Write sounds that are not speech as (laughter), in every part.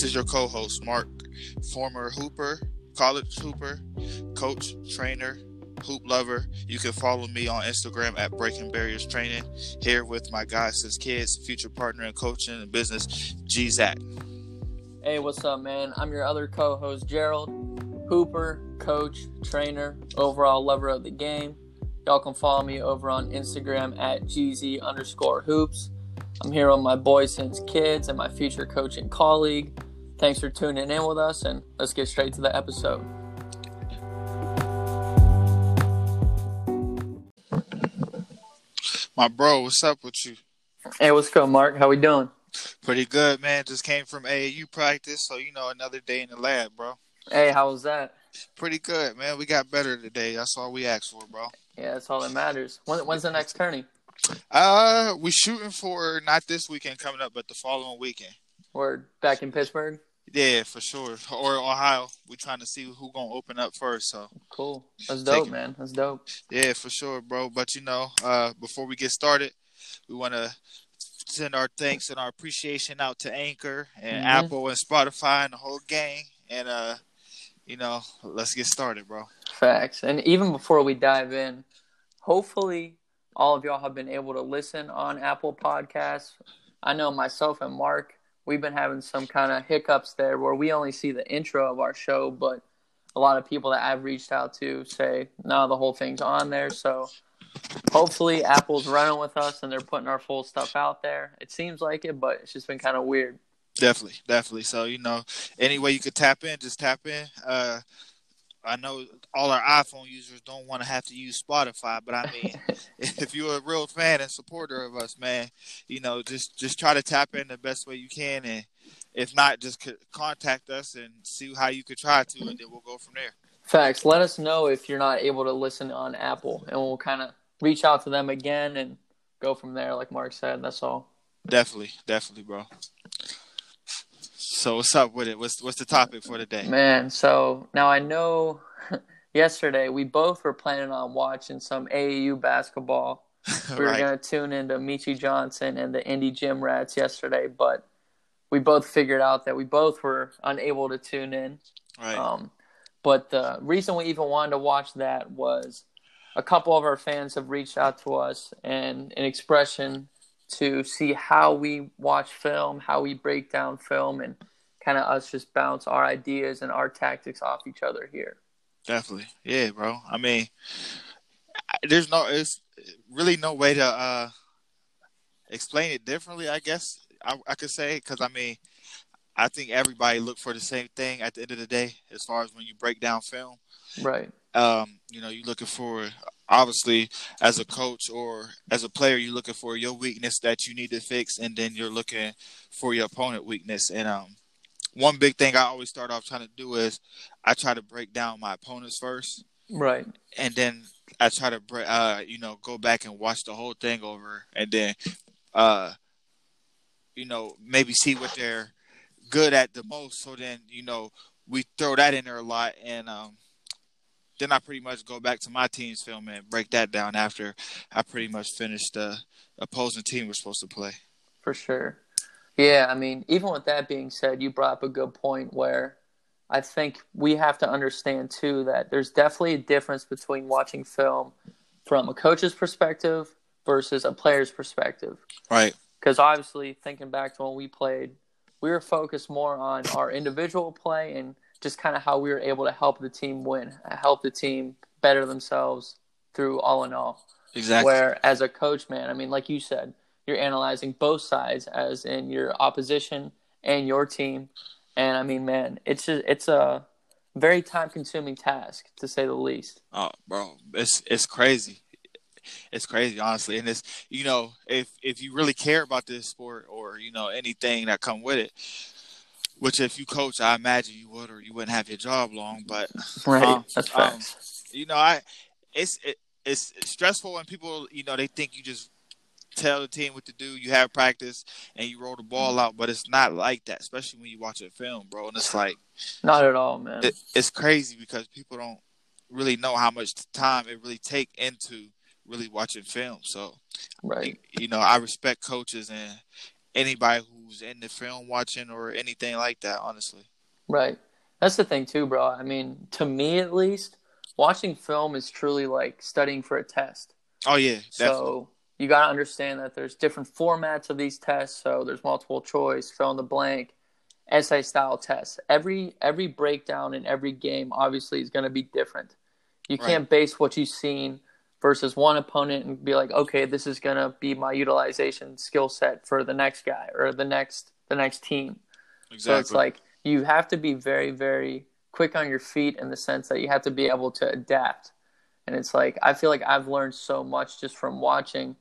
this is your co-host Mark, former hooper, college hooper, coach, trainer, hoop lover. You can follow me on Instagram at Breaking Barriers Training. Here with my guys since kids, future partner in coaching and business, G Zach. Hey, what's up, man? I'm your other co-host Gerald, hooper, coach, trainer, overall lover of the game. Y'all can follow me over on Instagram at gz underscore hoops. I'm here with my boys since kids and my future coaching colleague. Thanks for tuning in with us, and let's get straight to the episode. My bro, what's up with you? Hey, what's going, Mark? How we doing? Pretty good, man. Just came from AAU practice, so you know another day in the lab, bro. Hey, how was that? Pretty good, man. We got better today. That's all we asked for, bro. Yeah, that's all that matters. When, when's the next tourney? Uh, we shooting for not this weekend coming up, but the following weekend. We're back in Pittsburgh. Yeah, for sure. Or Ohio. We're trying to see who gonna open up first. So cool. That's dope, Take man. That's dope. Yeah, for sure, bro. But you know, uh, before we get started, we want to send our thanks and our appreciation out to Anchor and mm-hmm. Apple and Spotify and the whole gang. And uh, you know, let's get started, bro. Facts. And even before we dive in, hopefully all of y'all have been able to listen on Apple Podcasts. I know myself and Mark, we've been having some kind of hiccups there where we only see the intro of our show, but a lot of people that I've reached out to say, no, the whole thing's on there. So hopefully Apple's running with us and they're putting our full stuff out there. It seems like it, but it's just been kind of weird. Definitely, definitely. So, you know, any way you could tap in, just tap in. Uh, I know all our iPhone users don't want to have to use Spotify, but I mean, (laughs) if you're a real fan and supporter of us, man, you know, just just try to tap in the best way you can, and if not, just contact us and see how you could try to, and then we'll go from there. Facts. Let us know if you're not able to listen on Apple, and we'll kind of reach out to them again and go from there. Like Mark said, that's all. Definitely, definitely, bro. So what's up with it? What's what's the topic for today? Man, so now I know (laughs) yesterday we both were planning on watching some AAU basketball. (laughs) We were gonna tune into Meechie Johnson and the Indy Gym Rats yesterday, but we both figured out that we both were unable to tune in. Right. Um, but the reason we even wanted to watch that was a couple of our fans have reached out to us and an expression to see how we watch film, how we break down film, and kind of us just bounce our ideas and our tactics off each other here. Definitely, yeah, bro. I mean, there's no, it's really no way to uh, explain it differently. I guess I, I could say because I mean, I think everybody look for the same thing at the end of the day, as far as when you break down film. Right. Um, you know, you're looking for obviously as a coach or as a player you're looking for your weakness that you need to fix and then you're looking for your opponent weakness and um one big thing I always start off trying to do is I try to break down my opponents first. Right. And then I try to uh you know go back and watch the whole thing over and then uh you know maybe see what they're good at the most so then you know we throw that in there a lot and um then I pretty much go back to my team's film and break that down after I pretty much finish the opposing team we're supposed to play. For sure. Yeah, I mean, even with that being said, you brought up a good point where I think we have to understand too that there's definitely a difference between watching film from a coach's perspective versus a player's perspective. Right. Because obviously, thinking back to when we played, we were focused more on our individual play and just kind of how we were able to help the team win, help the team better themselves through all in all. Exactly. Where as a coach, man, I mean, like you said, you're analyzing both sides, as in your opposition and your team. And I mean, man, it's a, it's a very time consuming task to say the least. Oh, bro, it's it's crazy. It's crazy, honestly, and it's you know if if you really care about this sport or you know anything that come with it, which, if you coach, I imagine you would, or you wouldn't have your job long. But right, um, that's um, you know, I it's it, it's stressful when people, you know, they think you just tell the team what to do. You have practice and you roll the ball mm. out, but it's not like that, especially when you watch a film, bro. And it's like not at all, man. It, it's crazy because people don't really know how much time it really take into really watching film. So, right, you know, I respect coaches and anybody who's in the film watching or anything like that. Honestly, right. That's the thing too, bro. I mean, to me at least, watching film is truly like studying for a test. Oh yeah, definitely. so you got to understand that there's different formats of these tests. So there's multiple choice, fill in the blank, essay style tests. Every every breakdown in every game obviously is going to be different. You right. can't base what you've seen versus one opponent and be like, okay, this is going to be my utilization skill set for the next guy or the next the next team. Exactly. So it's like you have to be very very quick on your feet in the sense that you have to be able to adapt. And it's like I feel like I've learned so much just from watching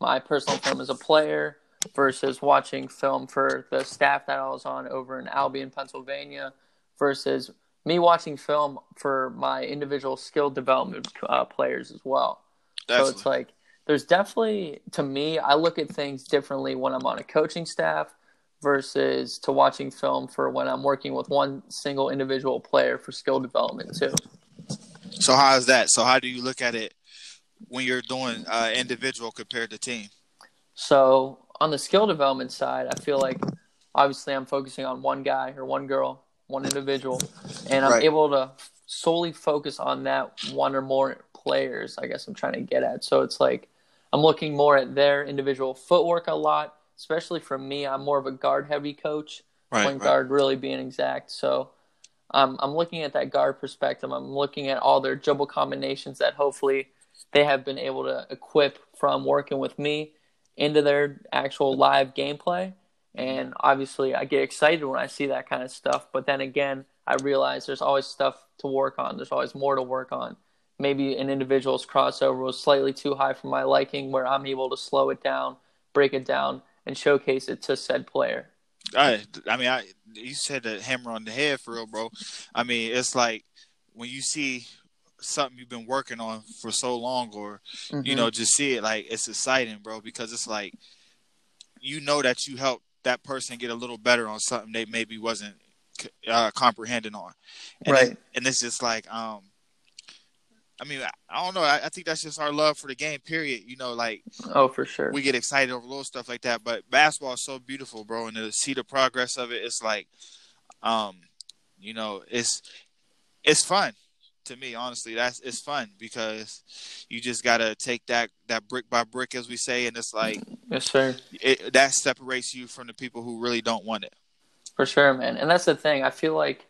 my personal film as a player versus watching film for the staff that I was on over in Albion, Pennsylvania, versus me watching film for my individual skill development uh, players as well. Definitely. So it's like there's definitely to me, I look at things differently when I'm on a coaching staff versus to watching film for when I'm working with one single individual player for skill development too. So how is that? So how do you look at it when you're doing uh, individual compared to team? So on the skill development side, I feel like obviously I'm focusing on one guy or one girl, one individual, and I'm right. able to solely focus on that one or more players. I guess I'm trying to get at. So it's like I'm looking more at their individual footwork a lot, especially for me. I'm more of a guard heavy coach, right, point right. guard really being exact. So um, I'm looking at that guard perspective. I'm looking at all their dribble combinations that hopefully they have been able to equip from working with me into their actual live gameplay. And obviously, I get excited when I see that kind of stuff. But then again, I realize there's always stuff to work on. There's always more to work on. Maybe an individual's crossover was slightly too high for my liking, where I'm able to slow it down, break it down, and showcase it to said player. I, I mean, I you said the hammer on the head for real, bro. I mean, it's like when you see something you've been working on for so long or mm-hmm. you know just see it like it's exciting bro because it's like you know that you helped that person get a little better on something they maybe wasn't uh, comprehending on and right it, and it's just like um I mean, I don't know. I, I, think that's just our love for the game. Period. You know, like oh, for sure. We get excited over little stuff like that. But basketball is so beautiful, bro, and to see the progress of it, it's like, um, you know, it's it's fun to me honestly that's it's fun because you just gotta take that that brick by brick as we say and it's like yes sir. it, that separates you from the people who really don't want it. For sure man. And that's the thing. I feel like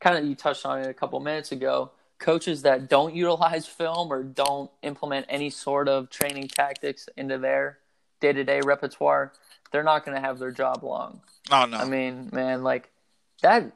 kind of you touched on it a couple minutes ago. Coaches that don't utilize (laughs) film or don't implement any sort of training tactics into their day-to-day repertoire they're not going to have their job long. Oh no. I mean man like that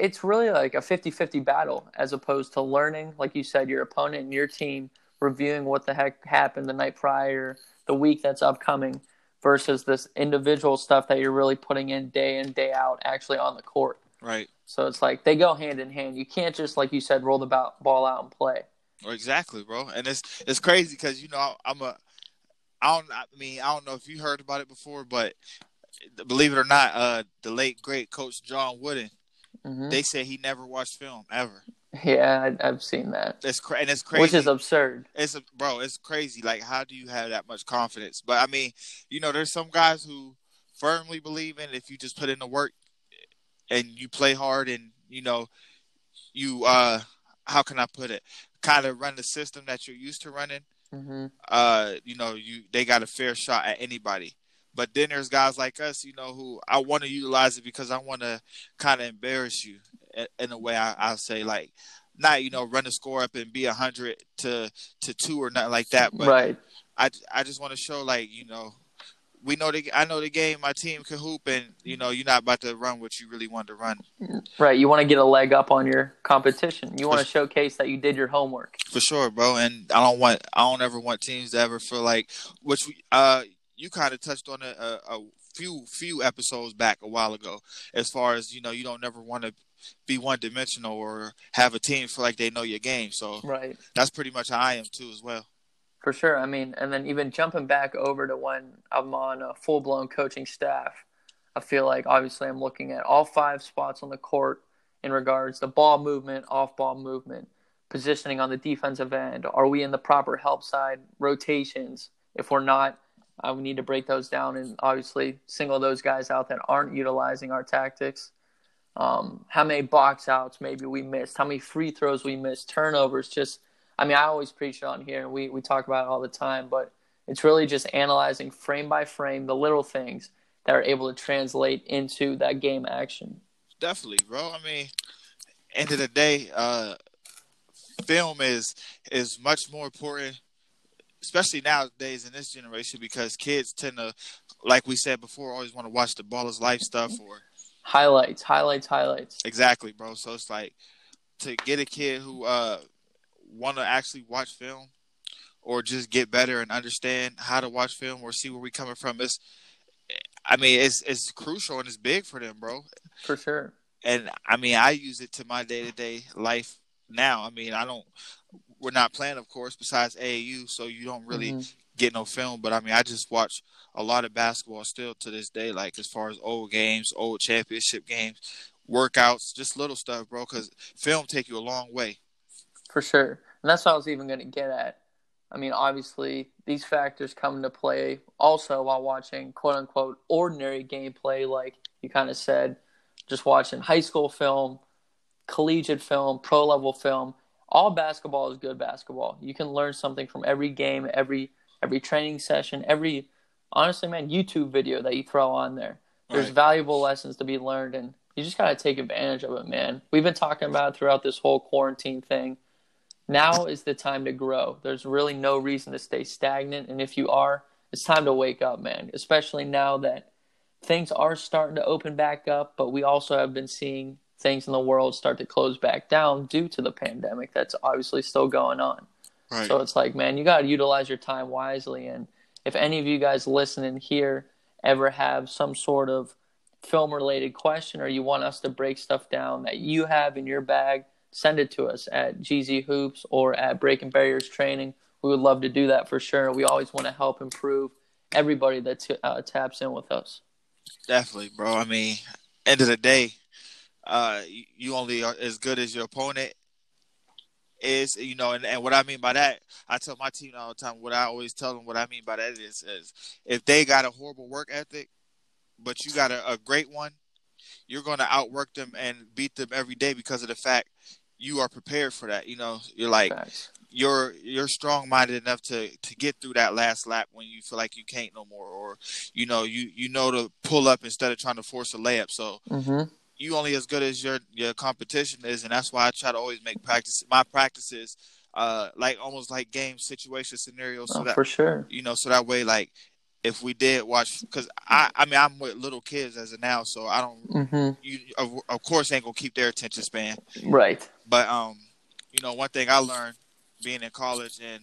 it's really like a 50-50 battle as opposed to learning like you said your opponent and your team reviewing what the heck happened the night prior the week that's upcoming versus this individual stuff that you're really putting in day in day out actually on the court. Right. So it's like they go hand in hand. You can't just like you said roll the ball out and play. Exactly bro. And it's it's crazy because you know i'm a i don't i mean i don't know if you heard about it before but believe it or not uh the late great coach john wooden Mm-hmm. They said he never watched film ever. Yeah, I, have seen that. It's cra- and it's crazy, which is absurd. It's a, bro, it's crazy. Like, how do you have that much confidence? But I mean, you know, there's some guys who firmly believe in if you just put in the work and you play hard and you know, you uh, how can I put it? Kind of run the system that you're used to running. Mm-hmm. Uh, you know, you they got a fair shot at anybody. But then there's guys like us, you know, who I want to utilize it because I want to kind of embarrass you in a way. I, I'll say like, not you know run the score up and be a hundred to to two or nothing like that. But right. I I just want to show like you know we know the I know the game. My team can hoop, and you know you're not about to run what you really want to run. Right. You want to get a leg up on your competition. You want to showcase that you did your homework. For sure, bro. And I don't want I don't ever want teams to ever feel like which we uh you kind of touched on it a, a, few few episodes back a while ago, as far as you know, you don't never want to be one dimensional or have a team feel like they know your game. So right, that's pretty much how I am too as well. For sure. I mean, and then even jumping back over to when I'm on a full blown coaching staff, I feel like obviously I'm looking at all five spots on the court in regards to ball movement, off ball movement, positioning on the defensive end. Are we in the proper help side rotations? If we're not, Uh, we need to break those down and obviously single those guys out that aren't utilizing our tactics. Um, how many box outs maybe we missed, how many free throws we missed, turnovers. Just, I mean, I always preach it on here, and we we talk about it all the time. But it's really just analyzing frame by frame the little things that are able to translate into that game action. Definitely, bro. I mean, end of the day, uh, film is is much more important, especially nowadays in this generation, because kids tend to, like we said before, always want to watch the Baller's Life stuff or highlights, highlights, highlights. Exactly, bro. So it's like to get a kid who uh want to actually watch film or just get better and understand how to watch film or see where we coming from. It's, I mean, it's it's crucial and it's big for them, bro. For sure. And I mean, I use it to my day to day life now. I mean, I don't. We're not playing, of course, besides AAU, so you don't really mm-hmm. get no film. But I mean, I just watch a lot of basketball still to this day. Like as far as old games, old championship games, workouts, just little stuff, bro. Because film take you a long way. For sure, and that's what I was even going to get at. I mean, obviously, these factors come into play also while watching quote unquote ordinary gameplay, like you kind of said, just watching high school film, collegiate film, pro level film. All basketball is good basketball. You can learn something from every game, every every training session, every honestly, man, YouTube video that you throw on there. There's right. valuable lessons to be learned, and you just gotta take advantage of it, man. We've been talking about throughout this whole quarantine thing. Now is the time to grow. There's really no reason to stay stagnant, and if you are, it's time to wake up, man. Especially now that things are starting to open back up, but we also have been seeing things in the world start to close back down due to the pandemic that's obviously still going on. Right. So it's like, man, you got to utilize your time wisely. And if any of you guys listening here ever have some sort of film related question or you want us to break stuff down that you have in your bag, send it to us at GZ Hoops or at Breaking Barriers Training. We would love to do that for sure. We always want to help improve everybody that t- uh, taps in with us. Definitely, bro. I mean, end of the day, uh, you only are as good as your opponent is you know and, and what i mean by that i tell my team all the time what i always tell them what i mean by that is, is if they got a horrible work ethic but you got a, a great one you're going to outwork them and beat them every day because of the fact you are prepared for that you know? You're like Thanks. you're you're strong minded enough to to get through that last lap when you feel like you can't no more or you know you you know to pull up instead of trying to force a layup. So mm-hmm you only as good as your your competition is, and that's why I try to always make practice my practices uh like almost like game situation scenarios. So oh, that, for sure, you know, so that way like if we did watch because I I mean I'm with little kids as of now, so I don't mm-hmm. you of, of course ain't gonna keep their attention span, right? But um, you know, one thing I learned being in college and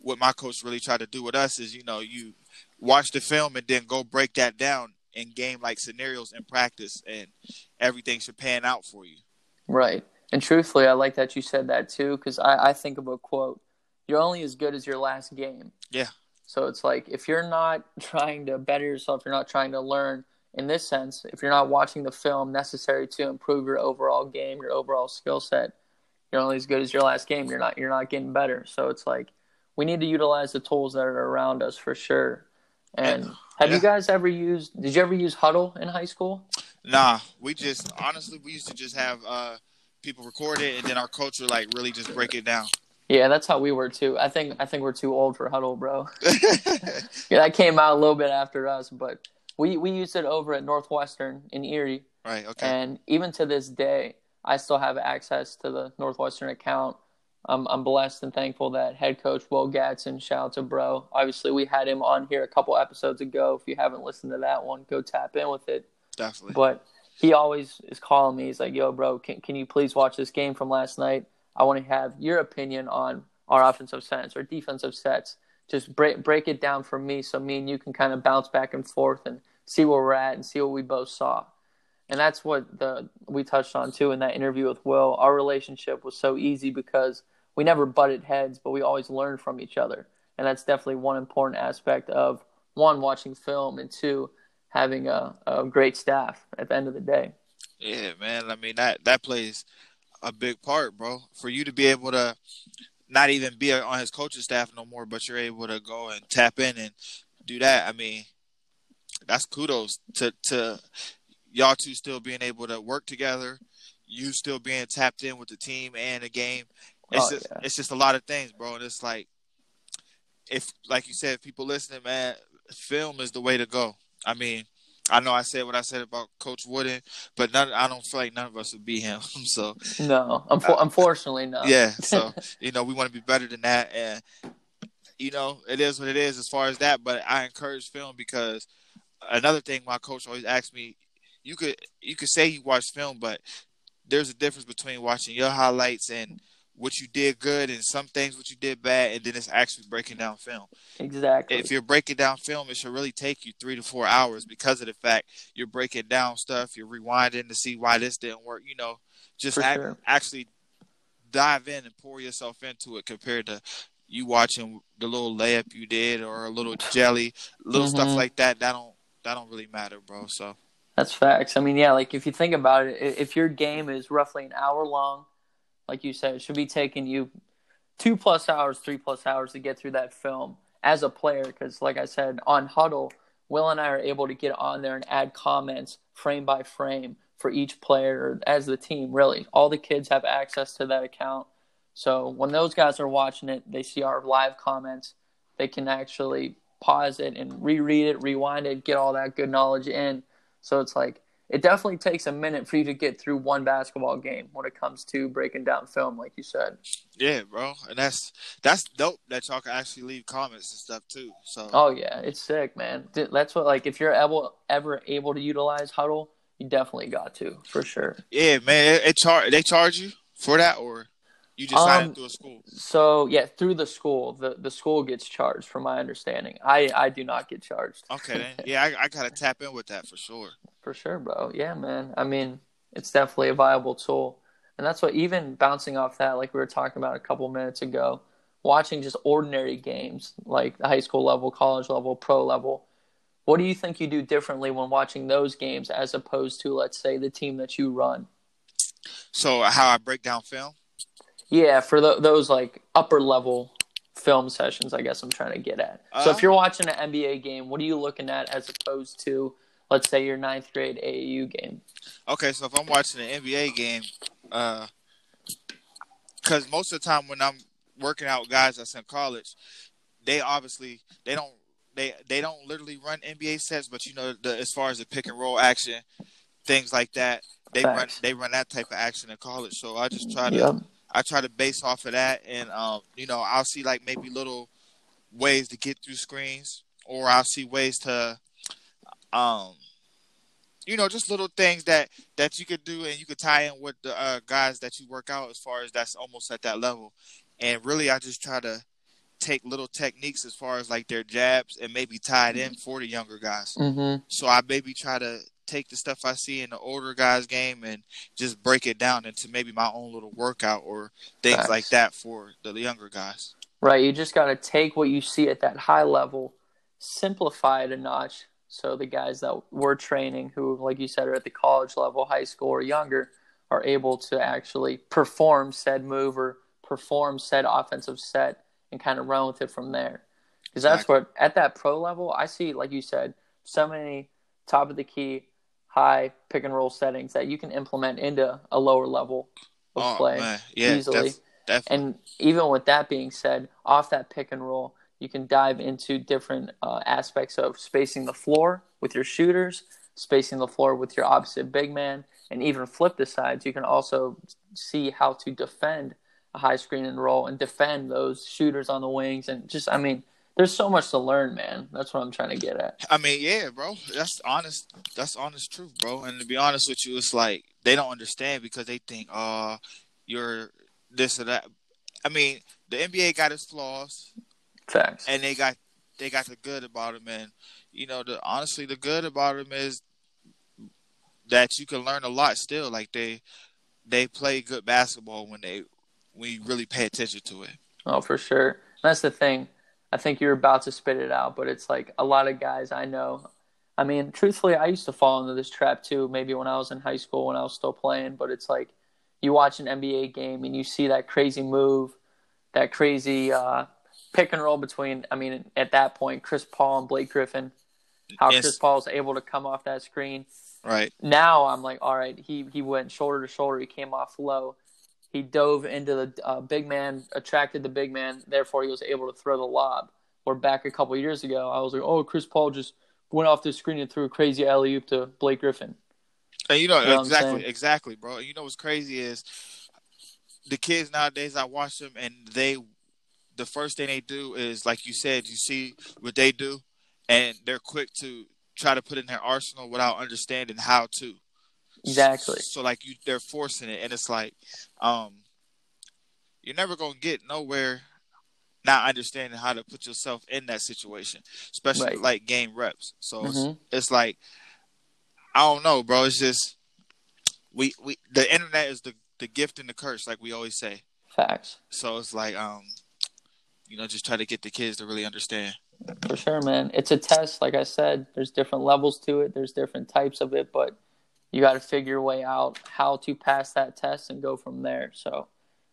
what my coach really tried to do with us is you know you watch the film and then go break that down in game like scenarios in practice, and everything should pan out for you. Right. And truthfully, I like that you said that too, because I, I think of a quote: "You're only as good as your last game." Yeah. So it's like if you're not (laughs) trying to better yourself, you're not trying to learn. In this sense, if you're not watching the film necessary to improve your overall game, your overall skill set, you're only as good as your last game. You're not you're not getting better. So it's like we need to utilize the tools that are around us for sure. And have yeah. you guys ever used? Did you ever use Hudl in high school? Nah, we just honestly we used to just have uh, people record it, and then our culture like really just break it down. Yeah, that's how we were too. I think I think we're too old for Hudl, bro. (laughs) yeah, that came out a little bit after us, but we we used it over at Northwestern in Erie. Right. Okay. And even to this day, I still have access to the Northwestern account I'm, I'm blessed and thankful that head coach Will Gadsden, shout out to bro. Obviously, we had him on here a couple episodes ago. If you haven't listened to that one, go tap in with it. Definitely. But he always is calling me. He's like, "Yo, bro, can can you please watch this game from last night? I want to have your opinion on our offensive sets or defensive sets. Just break break it down for me, so me and you can kind of bounce back and forth and see where we're at and see what we both saw." And that's what the we touched on too in that interview with Will. Our relationship was so easy because we never butted heads, but we always learned from each other. And that's definitely one important aspect of one watching film and two having a, a great staff at the end of the day. Yeah, man. I mean that that plays a big part, bro. For you to be able to not even be on his coaching staff no more, but you're able to go and tap in and do that, I mean, that's kudos to to y'all two still being able to work together, you still being tapped in with the team and the game. It's Oh, just yeah. it's just a lot of things, bro. And it's like if like you said, people listening, man, film is the way to go. I mean, I know I said what I said about Coach Wooden, but none I don't feel like none of us would be him. (laughs) so No, unfortunately, no. Uh, yeah, so (laughs) you know, we want to be better than that and you know, it is what it is as far as that, but I encourage film because another thing my coach always asks me, you could you could say you watch film, but there's a difference between watching your highlights and what you did good and some things what you did bad and then it's actually breaking down film. exactly. If you're breaking down film, it should really take you three to four hours because of the fact you're breaking down stuff, you're rewinding to see why this didn't work, you know, just For ac- sure. actually dive in and pour yourself into it compared to you watching the little layup you did or a little jelly, little stuff Mhm. like that. That don't that don't really matter, bro. So That's facts. I mean, yeah, like if you think about it, if your game is roughly an hour long, like you said, it should be taking you two plus hours, three plus hours to get through that film as a player. Because, like I said, on Hudl, Will and I are able to get on there and add comments frame by frame for each player as the team, really. All the kids have access to that account. So when those guys are watching it, they see our live comments. They can actually pause it and reread it, rewind it, get all that good knowledge in. So it's like it definitely takes a minute for you to get through one basketball game when it comes to breaking down film, like you said. yeah, bro, and that's that's dope that y'all can actually leave comments and stuff too. So Oh yeah, it's sick, man. Th- That's what like if you're ever ever able to utilize Hudl, you definitely got to for sure. yeah, man, it, it char- they charge you for that or you just sign Um, through a school. So yeah, through the school, the the school gets charged, from my understanding. I I do not get charged. Okay, then. (laughs) yeah, I, I gotta tap in with that for sure. For sure, bro. Yeah, man. I mean, it's definitely a viable tool. And that's what, even bouncing off that, like we were talking about a couple minutes ago, watching just ordinary games, like the high school level, college level, pro level, what do you think you do differently when watching those games as opposed to, let's say, the team that you run? So how I break down film? Yeah, for tho- those like upper level film sessions, I guess I'm trying to get at. so Uh, if you're watching an NBA game, what are you looking at as opposed to, let's say, your ninth grade AAU game? Okay, so if I'm watching an NBA game, because most of the time when I'm working out guys that's in college, they obviously they don't they they don't literally run NBA sets, but you know the as far as the pick and roll action, things like that, they run they run that type of action in college. So I just try to Yep. I try to base off of that, and um, you know, I'll see like maybe little ways to get through screens, or I'll see ways to, um, you know, just little things that that you could do, and you could tie in with the uh, guys that you work out as far as that's almost at that level, and really, I just try to take little techniques as far as like their jabs and maybe tie it in for the younger guys. Mm-hmm. So I maybe try to take the stuff I see in the older guys' game and just break it down into maybe my own little workout or things like that for the younger guys. Right. You just got to take what you see at that high level, simplify it a notch. So the guys that we're training, who, like you said, are at the college level, high school, or younger, are able to actually perform said move or perform said offensive set and kind of run with it from there. Because that's Exactly. what, at that pro level, I see, like you said, so many top of the key, high pick and roll settings that you can implement into a lower level of Oh play man, yeah, easily. def- definitely. And even with that being said, off that pick and roll, you can dive into different uh, aspects of spacing the floor with your shooters, spacing the floor with your opposite big man, and even flip the sides. You can also see how to defend a high screen and roll and defend those shooters on the wings. And just, I mean, there's so much to learn, man. That's what I'm trying to get at. I mean, yeah, bro. That's honest. That's honest truth, bro. And to be honest with you, it's like they don't understand because they think, "Oh, you're this or that." I mean, the NBA got its flaws, Facts. and they got they got the good about them. And you know, the honestly, the good about them is that you can learn a lot still. Like they they play good basketball when they when you really pay attention to it. Oh, for sure. That's the thing. I think you're about to spit it out, but it's like a lot of guys I know. I mean, truthfully, I used to fall into this trap too, maybe when I was in high school when I was still playing, but it's like you watch an NBA game and you see that crazy move, that crazy uh, pick and roll between. I mean, at that point, Chris Paul and Blake Griffin. How Yes. Chris Paul's able to come off that screen. Right. Now I'm like, all right, he he went shoulder to shoulder. He came off low. He dove into the uh, big man, attracted the big man. Therefore, he was able to throw the lob. Or back a couple years ago, I was like, oh, Chris Paul just went off the screen and threw a crazy alley oop to Blake Griffin. And you know, You know exactly, exactly, bro. You know what's crazy is the kids nowadays. I watch them, and they, the first thing they do is like you said. You see what they do, and they're quick to try to put in their arsenal without understanding how to. Exactly. So like you, they're forcing it, and it's like, um, you're never gonna get nowhere. Not understanding how to put yourself in that situation, especially Right. like game reps. So it's, Mhm. it's like I don't know, bro. It's just we we the internet is the the gift and the curse, like we always say. Facts. So it's like um, you know, just try to get the kids to really understand. For sure, man. It's a test. Like I said, there's different levels to it. There's different types of it, but you got to figure your way out how to pass that test and go from there. So,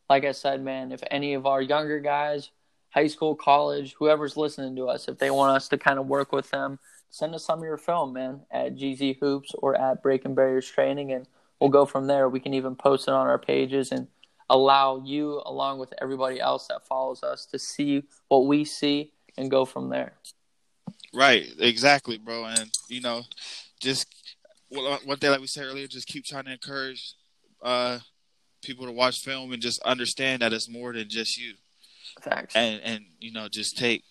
like I said, man, if any of our younger guys, high school, college, whoever's listening to us, if they want us to kind of work with them, send us some of your film, man, at GZ Hoops or at Breaking Barriers Training, and we'll go from there. We can even post it on our pages and allow you, along with everybody else that follows us, to see what we see and go from there. Right, exactly, bro. And you know, just one thing like we said earlier, just keep trying to encourage uh people to watch film and just understand that it's more than just you, Facts. and and you know, just take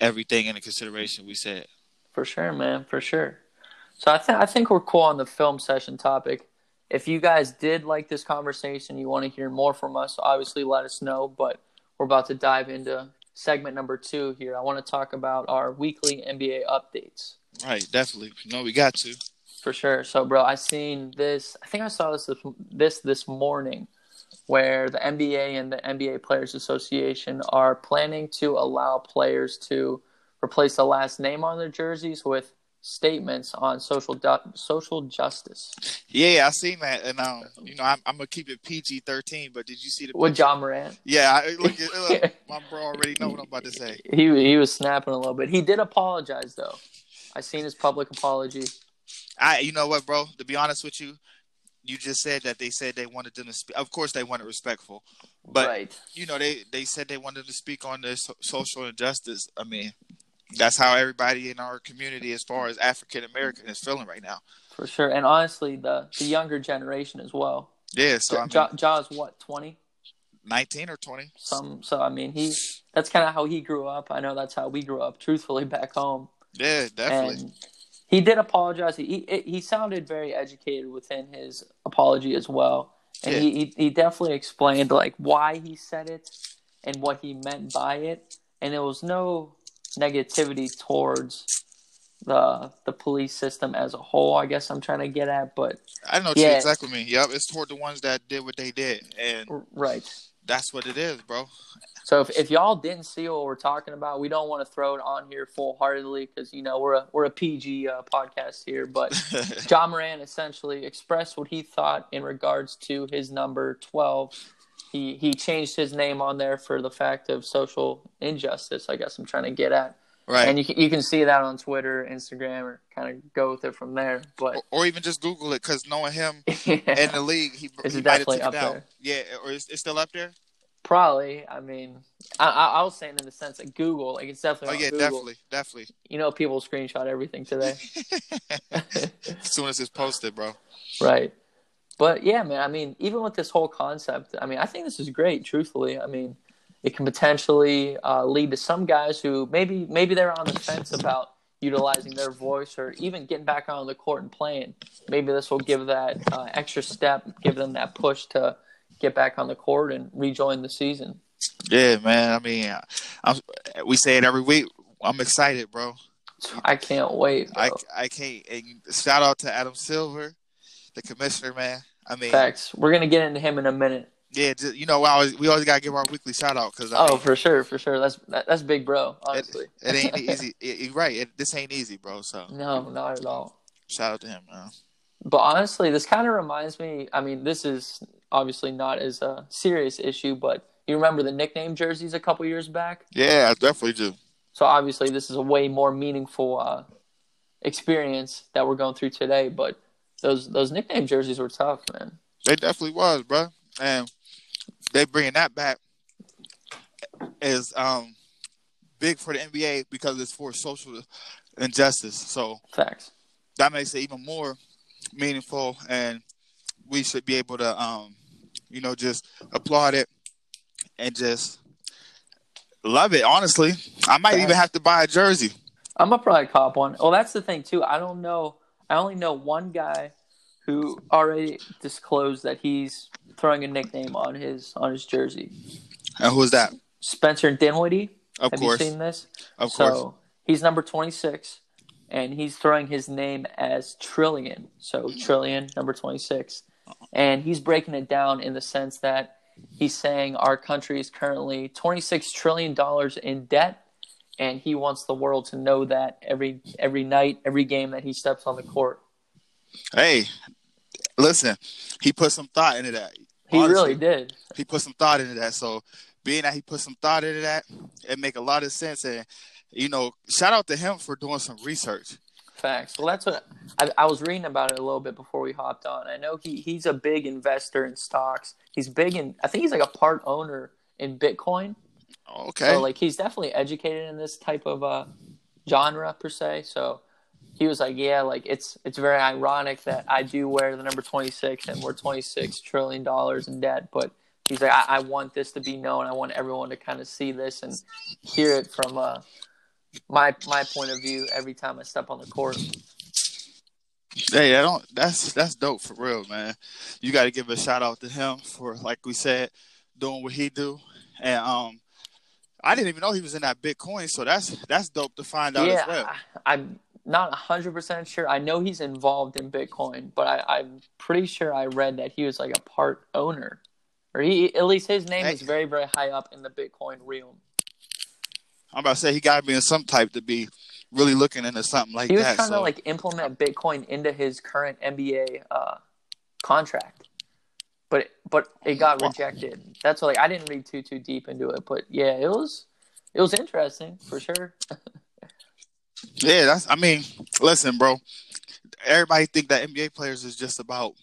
everything into consideration. We said. For sure, man. For sure. So I think I think we're cool on the film session topic. If you guys did like this conversation, you want to hear more from us, obviously let us know. But we're about to dive into segment number two here. I want to talk about our weekly NBA updates. Right, definitely. No, we got to. For sure. So, bro, I seen this. I think I saw this this this morning, where the NBA and the NBA Players Association are planning to allow players to replace the last name on their jerseys with statements on social du- social justice. Yeah, I seen that, and um, you know, I'm, I'm gonna keep it PG thirteen. But did you see the? With Ja Morant? Yeah, I, look, look, (laughs) my bro already know what I'm about to say. he he was snapping a little bit. He did apologize though. I seen his public apology. I, you know what, bro? To be honest with you, you just said that they said they wanted them to speak. Of course, they wanted respectful, but right. you know, they they said they wanted to speak on this social injustice. I mean, that's how everybody in our community, as far as African American, is feeling right now. For sure. And honestly, the the younger generation as well. Yeah, so I mean, Ja, Ja's what twenty? 19 or 20. some so i mean he that's kind of how he grew up i know that's how we grew up truthfully back home Yeah, definitely. and he did apologize he he, he sounded very educated within his apology as well and Yeah. he, he he definitely explained like why he said it and what he meant by it and there was no negativity towards the the police system as a whole i guess i'm trying to get at but I know what Yeah. exactly mean. Yep, it's toward the ones that did what they did, and right that's what it is, bro. So if, if y'all didn't see what we're talking about, we don't want to throw it on here full heartedly because you know we're a we're a PG uh, podcast here. But (laughs) Ja Morant essentially expressed what he thought in regards to his number twelve. He he changed his name on there for the fact of social injustice. I guess I'm trying to get at, right. and you can, you can see that on Twitter, Instagram, or kind of go with it from there. But or, or even just Google it, because knowing him (laughs) in the league, he, It's he definitely up there. Yeah, or is it still up there? probably, I mean, I, I, I was saying in the sense of Google, like it's Oh definitely on yeah, Google. definitely, definitely. You know, people screenshot everything today. (laughs) as soon as it's posted, bro. Right. But yeah, man, I mean, even with this whole concept, I mean, I think this is great, truthfully. I mean, it can potentially uh, lead to some guys who maybe maybe they're on the fence about utilizing their voice or even getting back on the court and playing. Maybe this will give that uh, extra step, give them that push to get back on the court and rejoin the season. Yeah, man. I mean, I'm, we say it every week. I'm excited, bro. I can't wait. Bro. I, I can't. And shout out to Adam Silver, the commissioner, man. I mean, Facts. We're gonna get into him in a minute. yeah, just, you know, we always, we always gotta give our weekly shout out because Oh, for sure, for sure. That's that, that's big, bro. it, Honestly, it ain't (laughs) easy. It, it- right, it, this ain't easy, bro. So no, not at all. shout out to him, man. But honestly, this kind of reminds me. I mean, this is obviously not as a serious issue, but you remember the nickname jerseys a couple years back? Yeah, I definitely do. So obviously, this is a way more meaningful uh, experience that we're going through today. But those those nickname jerseys were tough, man. They definitely was, bro. And they bringing that back is um big for the NBA because it's for social injustice. So facts. That makes it even more meaningful, and we should be able to, um, you know, just applaud it and just love it. Honestly, I might facts. even have to buy a jersey. I'm gonna probably cop one. Well, that's the thing too. I don't know. I only know one guy who already disclosed that he's throwing a nickname on his on his jersey. Uh, and who's that? Spencer Dinwiddie. Of Have course. you seen this? Of so course. he's number 26, and he's throwing his name as Trillion. So Trillion, number 26. And he's breaking it down in the sense that he's saying our country is currently $26 trillion in debt, and he wants the world to know that every every night, every game that he steps on the court. Hey, listen, he put some thought into that. He Honestly, really did. He put some thought into that. So being that he put some thought into that, it make a lot of sense. And you know, shout out to him for doing some research. Facts. Well, that's what I, I, was reading about it a little bit before we hopped on. I know he he's a big investor in stocks. He's big in. I think he's like a part owner in Bitcoin. Okay. So like he's definitely educated in this type of uh, genre per se. So he was like, yeah, like it's it's very ironic that I do wear the number twenty six and we're twenty six trillion dollars in debt, but he's like, I, I, want this to be known. I want everyone to kind of see this and hear it from uh, my my point of view every time I step on the court. Hey, I don't. That's that's dope for real, man. You got to give a shout out to him for, like we said, doing what he do, and um, I didn't even know he was in that Bitcoin, so that's that's dope to find out yeah, as well. I'm not hundred percent sure. I know he's involved in Bitcoin, but I, I'm pretty sure I read that he was like a part owner or he at least his name hey. is very very high up in the Bitcoin realm. I'm about to say he got to be in some type to be really looking into something like that. He was that, trying so. to like implement Bitcoin into his current NBA uh, contract, but but it got rejected. That's why like I didn't read too too deep into it, but yeah, it was it was interesting for sure. (laughs) yeah, that's. I mean, listen, bro. Everybody think that NBA players is just about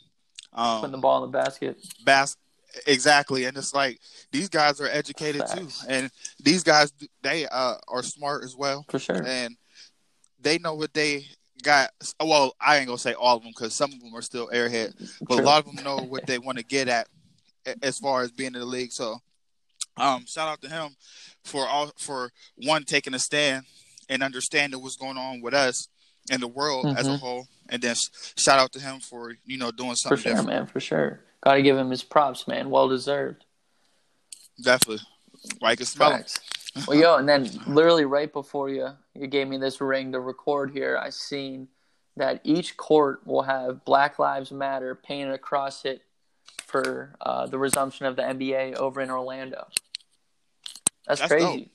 um, putting the ball in the basket. Bas- Exactly, and it's like these guys are educated Facts. too, and these guys they uh, are smart as well, for sure, and they know what they got. Well, I ain't gonna say all of them because some of them are still airhead, but True. a lot of them know what they want to get at as far as being in the league. So, um, shout out to him for all for one taking a stand and understanding what's going on with us and the world mm-hmm. as a mm-hmm. whole, and then shout out to him for you know doing something for sure, different. man, for sure. Got to give him his props, man. Well deserved. Definitely. Well, I smell. Well, yo, and then literally right before you you gave me this ring to record here, I seen that each court will have Black Lives Matter painted across it for uh, the resumption of the NBA over in Orlando. That's, That's crazy.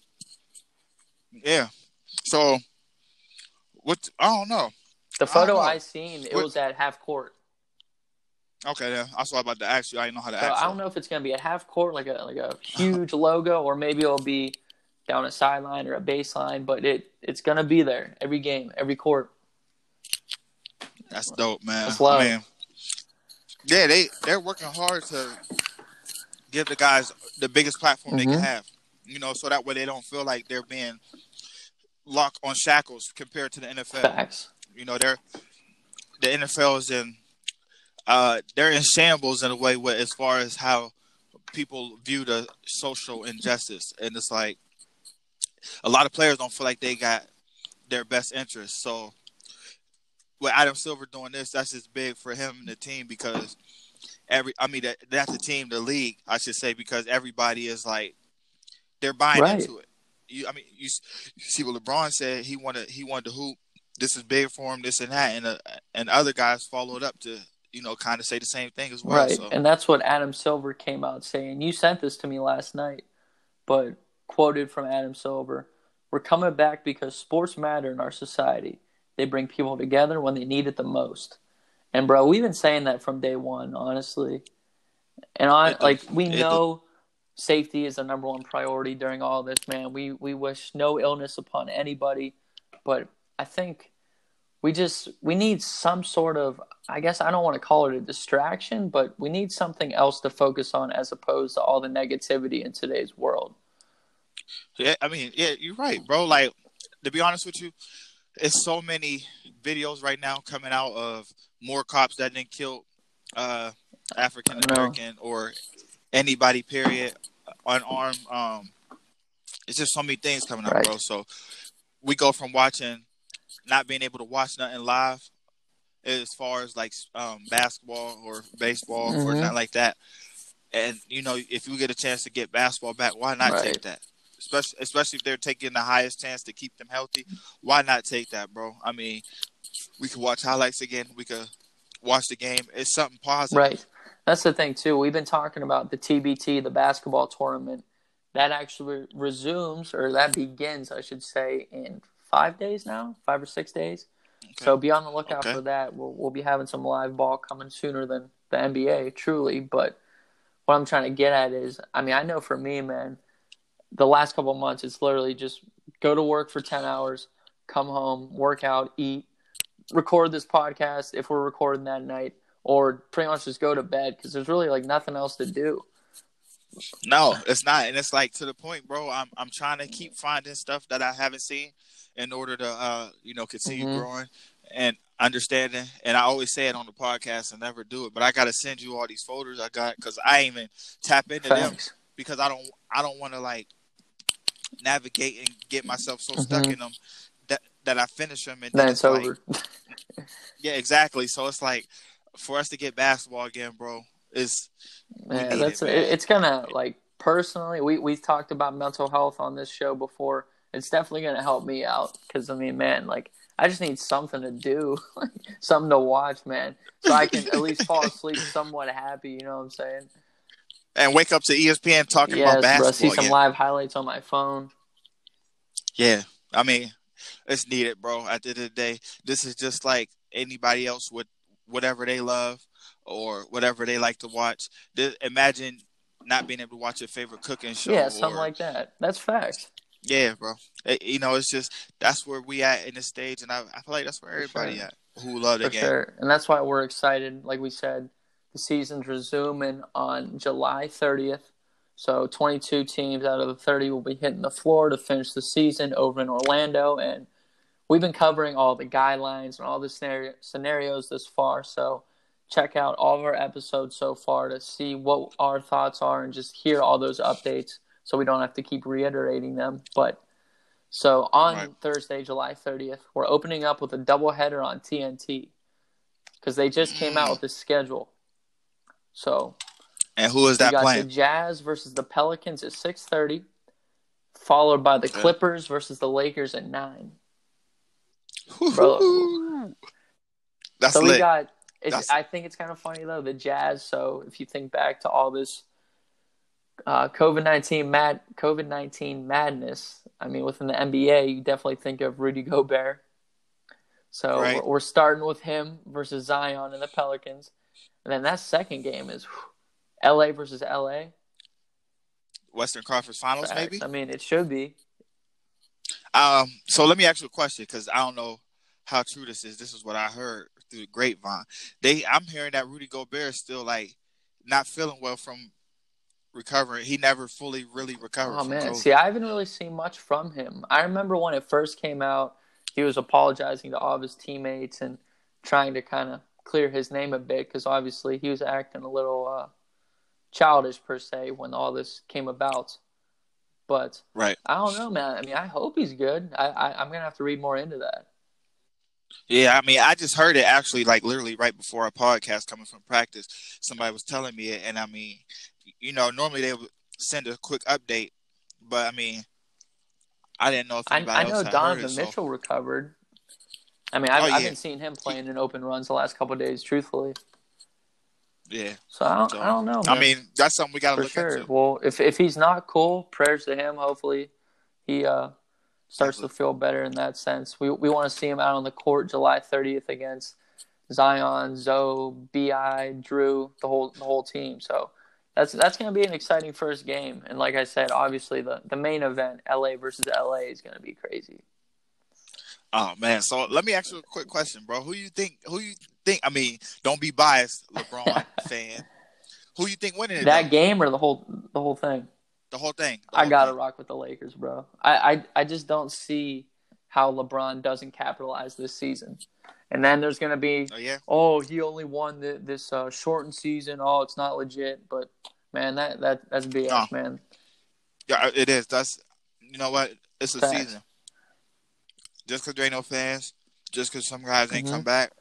Dope. Yeah. So, what? I don't know. The photo I, I seen, it what, was at half court. Okay, yeah. I saw about to ask you. I didn't know how to so ask. I don't know if it's gonna be a half court, like a like a huge logo, or maybe it'll be down a sideline or a baseline. But it it's gonna be there every game, every court. That's dope, man. That's love. I mean, yeah, they they're working hard to give the guys the biggest platform mm-hmm. they can mm-hmm. have. You know, so that way they don't feel like they're being locked on shackles compared to the NFL. Facts. You know, they're the NFL is in uh, they're in shambles in a way with as far as how people view the social injustice, and it's like a lot of players don't feel like they got their best interest. So with Adam Silver doing this, that's just big for him and the team because every I mean that, that's the team, the league, I should say, because everybody is like they're buying right. into it. You, I mean, you, you, see what LeBron said. He wanted he wanted to hoop. This is big for him. This and that, and uh, and other guys followed up to you know, kind of say the same thing as well. Right, so. and that's what Adam Silver came out saying. You sent this to me last night, but quoted from Adam Silver: "We're coming back because sports matter in our society. They bring people together when they need it the most." And bro, we've been saying that from day one, honestly. And on, like we know safety is the number one priority during all this, man. We we wish no illness upon anybody, but I think we just we need some sort of I guess I don't want to call it a distraction, but we need something else to focus on as opposed to all the negativity in today's world. Yeah, I mean, yeah, you're right, bro. Like to be honest with you, it's so many videos right now coming out of more cops that didn't kill uh, African American or anybody. Period, unarmed. Um, it's just so many things coming out, right. bro. So we go from watching, not being able to watch nothing live, as far as like um, basketball or baseball mm-hmm. or not like that. And you know, if you get a chance to get basketball back, why not right. take that? Especially, especially if they're taking the highest chance to keep them healthy. Why not take that, bro? I mean, we could watch highlights again. We could watch the game. It's something positive. Right. That's the thing too. We've been talking about the TBT, the basketball tournament. That actually resumes, or that begins, I should say, in five days now, five or six days. Okay. So be on the lookout okay. for that. We'll we'll be having some live ball coming sooner than the NBA, truly. But what I'm trying to get at is, I mean, I know for me, man, the last couple months, it's literally just go to work for ten hours, come home, work out, eat, record this podcast if we're recording that night, or pretty much just go to bed because there's really like nothing else to do. No, it's not, and it's like to the point, bro. I'm I'm trying to keep finding stuff that I haven't seen in order to uh you know continue mm-hmm. growing and understanding. And I always say it on the podcast and never do it, but I got to send you all these folders I got because I even tap into Thanks. them because I don't I don't want to like navigate and get myself so mm-hmm. stuck in them that that I finish them and then, then it's, over. Like, (laughs) yeah, exactly. So it's like for us to get basketball again, bro, is man, that's it, it's gonna like personally. We we talked about mental health on this show before. It's definitely gonna help me out because I mean, man, like I just need something to do, (laughs) something to watch, man, so I can at least fall asleep somewhat happy. You know what I'm saying? And wake up to ESPN talking yes, about basketball. Bro, see some again. live highlights on my phone. Yeah, I mean, it's needed, bro. At the end of the day, this is just like anybody else with whatever they love or whatever they like to watch. Imagine not being able to watch your favorite cooking show. Yeah, something or, like that. That's facts. Yeah, bro. It, you know, it's just that's where we at in this stage, and I, I feel like that's where everybody sure. at who love the For game. Sure. And that's why we're excited. Like we said, the season's resuming on July 30th. So 22 teams out of the 30 will be hitting the floor to finish the season over in Orlando, and we've been covering all the guidelines and all the scenario, scenarios this far. So check out all of our episodes so far to see what our thoughts are and just hear all those updates so we don't have to keep reiterating them. But so on right. Thursday, July 30th, we're opening up with a doubleheader on TNT because they just came out (clears throat) with the schedule. So and who is that got playing? The Jazz versus the Pelicans at 6:30, followed by the Clippers versus the Lakers at 9. Bro. That's so lit. we got. I think it's kind of funny though the Jazz. So if you think back to all this uh, COVID nineteen mad COVID nineteen madness, I mean within the NBA, you definitely think of Rudy Gobert. So right. we're, we're, starting with him versus Zion and the Pelicans, and then that second game is whew, L.A. versus L.A. Western Conference Finals, Facts. maybe. I mean, it should be. Um, so let me ask you a question because I don't know how true this is. This is what I heard through the grapevine. They, I'm hearing that Rudy Gobert is still like not feeling well from recovering. He never fully really recovered. Oh man, COVID. see, I haven't really seen much from him. I remember when it first came out, he was apologizing to all of his teammates and trying to kind of clear his name a bit because obviously he was acting a little uh, childish per se when all this came about. But right, I don't know, man. I mean, I hope he's good. I, I I'm gonna have to read more into that. Yeah, I mean, I just heard it actually, like literally right before our podcast coming from practice. Somebody was telling me it, and I mean, you know, normally they would send a quick update, but I mean, I didn't know if anybody I, I know Donovan it, Mitchell so. recovered. I mean, I've, oh, yeah. I've been seeing him playing in open runs the last couple days. Truthfully, yeah. So I don't, so, I don't know. Man. I mean, that's something we got to look sure. into. Well, if if he's not cool, prayers to him. Hopefully, he uh, starts to feel better in that sense. We we want to see him out on the court July 30th against Zion, Zoe, Bi, Jrue, the whole the whole team. So that's that's going to be an exciting first game. And like I said, obviously the the main event, LA versus LA, is going to be crazy. Oh man, so let me ask you a quick question, bro. Who you think? Who you think? I mean, don't be biased, LeBron (laughs) fan. Who you think winning it? That though? game or the whole the whole thing? the whole thing. the I whole gotta thing. rock with the Lakers, bro. I, I I just don't see how LeBron doesn't capitalize this season. And then there's gonna be, Oh yeah, oh, he only won the, this uh, shortened season. Oh, it's not legit. But man, that that that's BS, No. man. yeah, it is. That's you know what? It's a Facts. season. Just because there ain't no fans, just because some guys ain't Mhm. come back,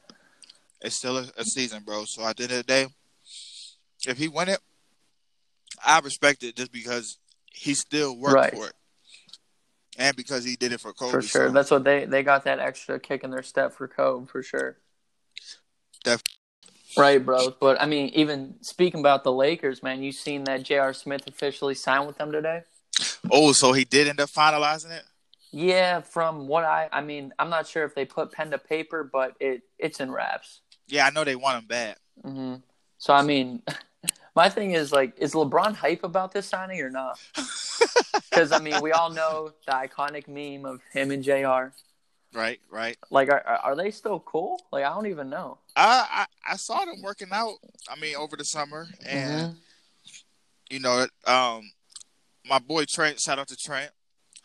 it's still a, a season, bro. So at the end of the day, if he win it, I respect it just because he still worked Right. for it, and because he did it for Kobe. For sure. so- That's what they they got that extra kick in their step for Kobe for sure. Def- Right, bro. But I mean, even speaking about the Lakers, man, you seen that J.R. Smith officially signed with them today? oh, so he did end up finalizing it. Yeah, from what I I mean, I'm not sure if they put pen to paper, but it it's in wraps. Yeah, I know they want him bad. hmm So I mean, (laughs) my thing is like, is LeBron hype about this signing or not? (laughs) Because I mean, we all know the iconic meme of him and Jr. Right, right. Like, are are they still cool? Like, I don't even know. I, I I saw them working out. I mean, over the summer, and Mhm. you know, um, my boy Trent. Shout out to Trent.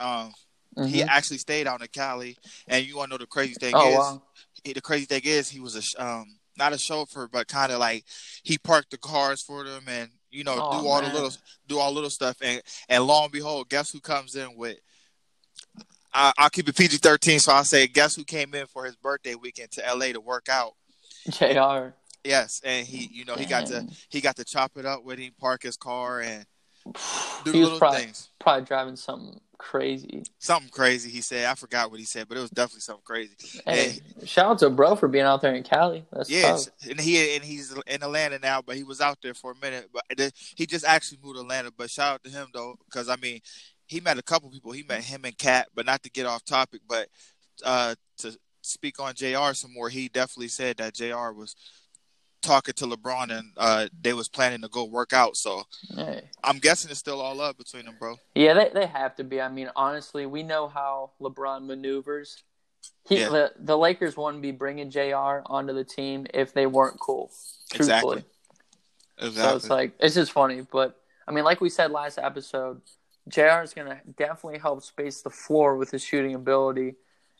Um, he Mhm. actually stayed out in Cali, and you want to know the crazy thing Oh is, wow. he, the crazy thing is, he was a um not a chauffeur, but kind of like he parked the cars for them, and you know, Oh, do all man. the little do all little stuff, and and lo and behold, guess who comes in with. I, I'll keep it PG thirteen, so I'll say, guess who came in for his birthday weekend to LA to work out? (laughs) Jr. Yes, and he, you know, he got to he got to chop it up with him, park his car, and do He was probably things. probably driving something crazy. Something crazy he said. I forgot what he said, but it was definitely something crazy. Hey, shout out to bro for being out there in Cali. That's Yes, tough. and he and he's in Atlanta now, but he was out there for a minute. But he just actually moved to Atlanta. But shout out to him though, because I mean, he met a couple people. He met him and Kat, but not to get off topic, but uh, to speak on Jr. some more. He definitely said that Jr. was talking to LeBron and uh, they was planning to go work out. So Hey. I'm guessing it's still all up between them, bro. Yeah, they they have to be. I mean, honestly, we know how LeBron maneuvers. He Yeah. the, the Lakers wouldn't be bringing Jr. onto the team if they weren't cool. Truthfully. Exactly. So it's like it's just funny, but I mean, like we said last episode, Jr. is gonna definitely help space the floor with his shooting ability,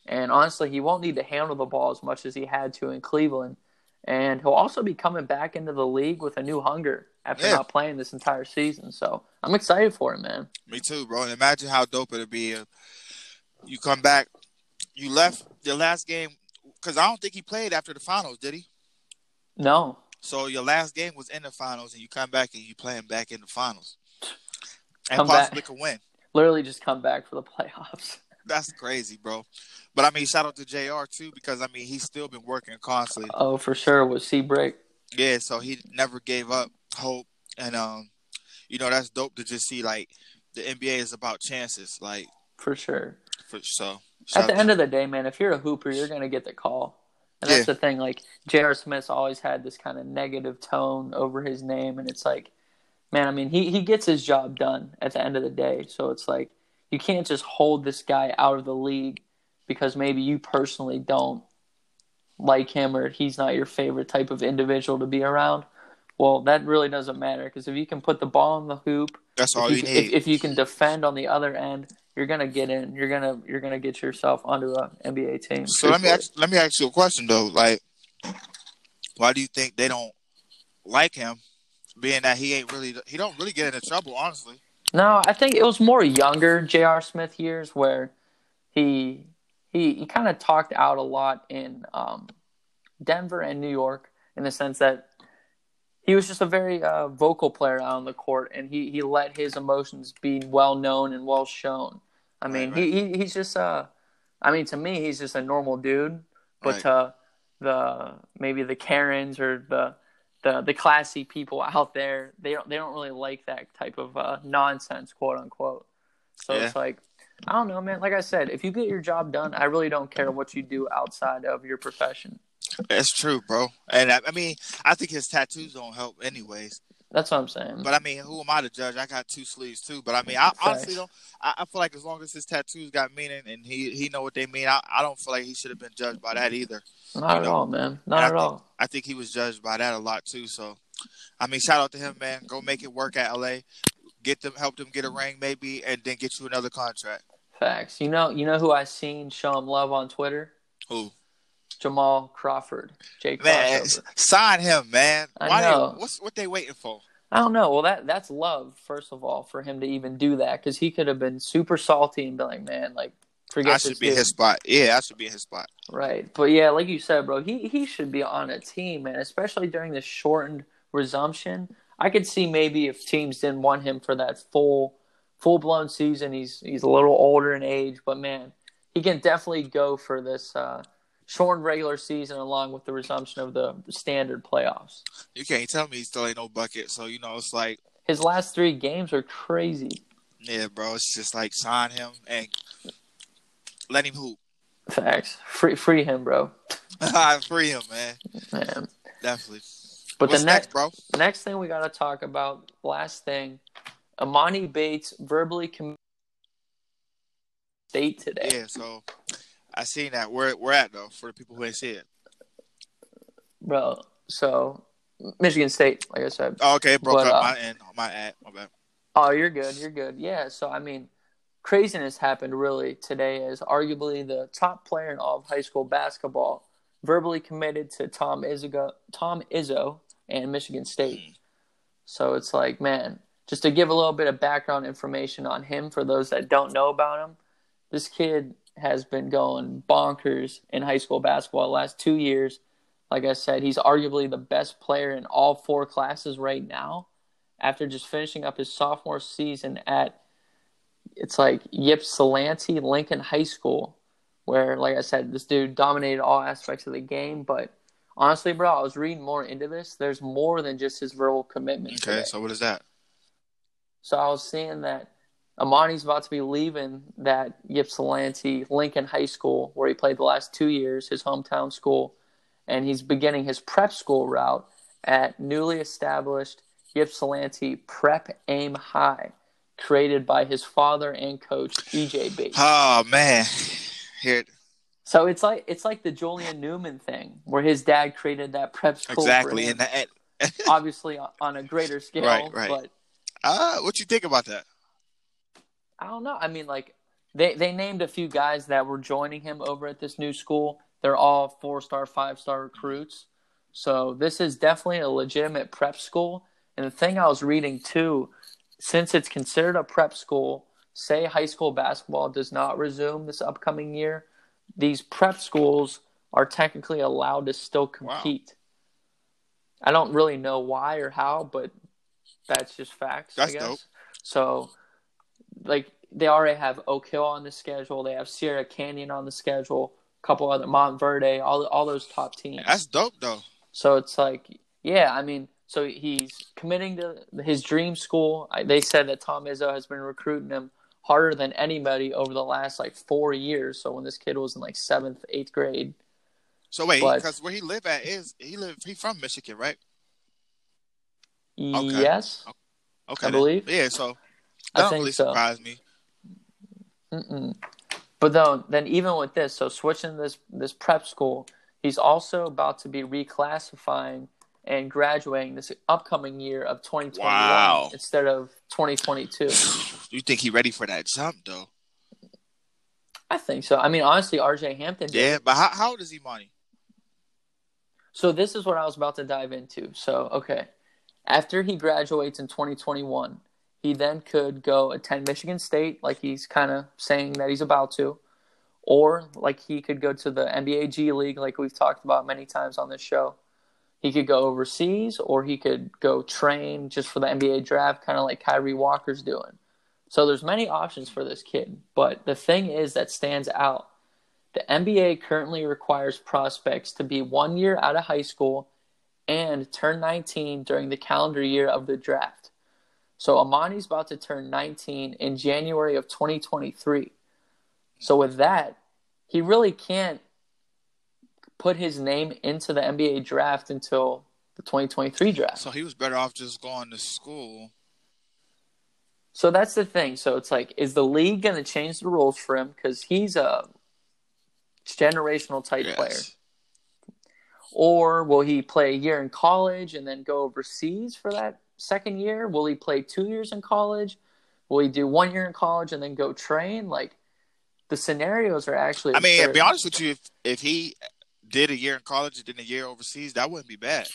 and honestly, he won't need to handle the ball as much as he had to in Cleveland, and he'll also be coming back into the league with a new hunger after Yeah. not playing this entire season. So I'm excited for him, man. Me too, bro. And imagine how dope it'd be if you come back. You left the last game because I don't think he played after the finals, did he? No, So your last game was in the finals, and you come back and you playing back in the finals, and Come back. possibly can win. literally just come back for the (laughs) playoffs. That's crazy, bro. But I mean, shout out to Jr. too because I mean he's still been working constantly. Oh, for sure with C break. Yeah, so he never gave up hope, and um, you know that's dope to just see like the NBA is about chances, like For sure. for so. At the end of the day, man, if you're a hooper, you're gonna get the call. And that's Yeah. the thing. Like J.R. Smith's always had this kind of negative tone over his name, and it's like, man, I mean, he he gets his job done at the end of the day. So it's like you can't just hold this guy out of the league because maybe you personally don't like him or he's not your favorite type of individual to be around. Well, that really doesn't matter because if you can put the ball in the hoop that's all if you you, need. if, if you can defend on the other end, you're gonna get in. You're gonna you're gonna get yourself onto an NBA team. So let me ask, let me ask you a question though. Like, why do you think they don't like him? Being that he ain't really he don't really get into trouble, honestly. No, I think it was more younger J.R. Smith years where he he he kind of talked out a lot in um, Denver and New York in the sense that he was just a very uh, vocal player out on the court, and he he let his emotions be well known and well shown. I mean, Right, right. he, he he's just uh, I mean, to me, he's just a normal dude, but Right. to the maybe the Karens or the the the classy people out there, they don't they don't really like that type of uh, nonsense, quote unquote. So Yeah. it's like I don't know, man. Like I said, if you get your job done, I really don't care what you do outside of your profession. That's true, bro. And I, I mean, I think his tattoos don't help, anyways. That's what I'm saying. But I mean, who am I to judge? I got two sleeves too. But I mean, I honestly don't. I, I, feel like as long as his tattoos got meaning and he he know what they mean, I, I don't feel like he should have been judged by that either. Not you at know? all, man. Not and at I all. Think, I think he was judged by that a lot too. So, I mean, shout out to him, man. Go make it work at LA. Get them, help them get a ring, maybe, and then get you another contract. Facts. You know, you know who I seen show him love on Twitter. Who? Jamal Crawford. Jake man, sign him, man. I Why know. They, what's what they waiting for? I don't know. Well, that that's love, first of all, for him to even do that because he could have been super salty and be like, "Man, like, forget." This. I should be dude. his spot. Yeah, I should be in his spot. Right, but yeah, like you said, bro, he he should be on a team, man. Especially during this shortened resumption. I could see maybe if teams didn't want him for that full full blown season. He's he's a little older in age, but man, he can definitely go for this. Uh, shortened regular season along with the resumption of the standard playoffs. You can't tell me he still ain't no bucket. So you know it's like his last three games are crazy. Yeah, bro. It's just like sign him and let him hoop. Facts. Free free him, bro. (laughs) free him, man. Man. Definitely. But What's the next, bro? Next thing we got to talk about. Last thing, Emoni Bates verbally committed state today. Yeah. So I seen that. Where we're at though, for the people who ain't see it. Bro, so Michigan State, like I said. Oh, okay, broke but, up uh, my end, my ad, my bad. Oh, you're good. You're good. Yeah. So I mean, craziness happened really today as arguably the top player in all of high school basketball verbally committed to Tom Izzo, Tom Izzo and Michigan State. Mm. So it's like, man, just to give a little bit of background information on him for those that don't know about him, this kid has been going bonkers in high school basketball the last two years. Like I said, he's arguably the best player in all four classes right now. After just finishing up his sophomore season at it's like Ypsilanti Lincoln High School, where like I said, this dude dominated all aspects of the game. But honestly, bro, I was reading more into this. There's more than just his verbal commitment. Okay, today. so what is that? So I was seeing that Emoni's about to be leaving that Ypsilanti Lincoln High School where he played the last two years, his hometown school, and he's beginning his prep school route at newly established Ypsilanti Prep Aim High, created by his father and coach EJ Bates. Oh man, here. So it's like it's like the Julian Newman thing, where his dad created that prep school. Exactly, and that, obviously on a greater (laughs) scale. Right, right. But uh, what you think about that? I don't know. I mean, like they they named a few guys that were joining him over at this new school. They're all four star, five star recruits. So this is definitely a legitimate prep school. And the thing I was reading too, since it's considered a prep school, say high school basketball does not resume this upcoming year, these prep schools are technically allowed to still compete. Wow. I don't really know why or how, but that's just facts. That's I guess. dope. So like they already have Oak Hill on the schedule. They have Sierra Canyon on the schedule. A couple other Montverde, all all those top teams. That's dope though. So it's like, yeah, I mean, so he's committing to his dream school. They said that Tom Izzo has been recruiting him harder than anybody over the last like four years. So when this kid was in like seventh, eighth grade. So wait, because where he live at is he live he from Michigan, right? Okay. Yes. Okay. I believe. Yeah. So that I don't really so. surprise me. Mm-mm. But though, then even with this, so switching this this prep school, he's also about to be reclassifying and graduating this upcoming year of 2021 wow. instead of 2022. (sighs) You think he ready for that jump though? I think so. I mean, honestly, RJ Hampton. Yeah, but how, how old is he, Money? So this is what I was about to dive into. So okay, after he graduates in 2021, he then could go attend Michigan State, like he's kind of saying that he's about to, or like he could go to the NBA G League, like we've talked about many times on this show. He could go overseas, or he could go train just for the NBA draft, kind of like Kyree Walker's doing. So there's many options for this kid, but the thing is that stands out. The NBA currently requires prospects to be one year out of high school and turn 19 during the calendar year of the draft. So Emoni's about to turn 19 in January of 2023. So with that, he really can't put his name into the NBA draft until the 2023 draft. So he was better off just going to school. So that's the thing. So it's like, is the league going to change the rules for him because he's a generational type Yes. player, or will he play a year in college and then go overseas for that second year? Will he play two years in college? Will he do one year in college and then go train? Like the scenarios are actually. I mean, to be honest with you, if if he did a year in college and then a year overseas, that wouldn't be bad.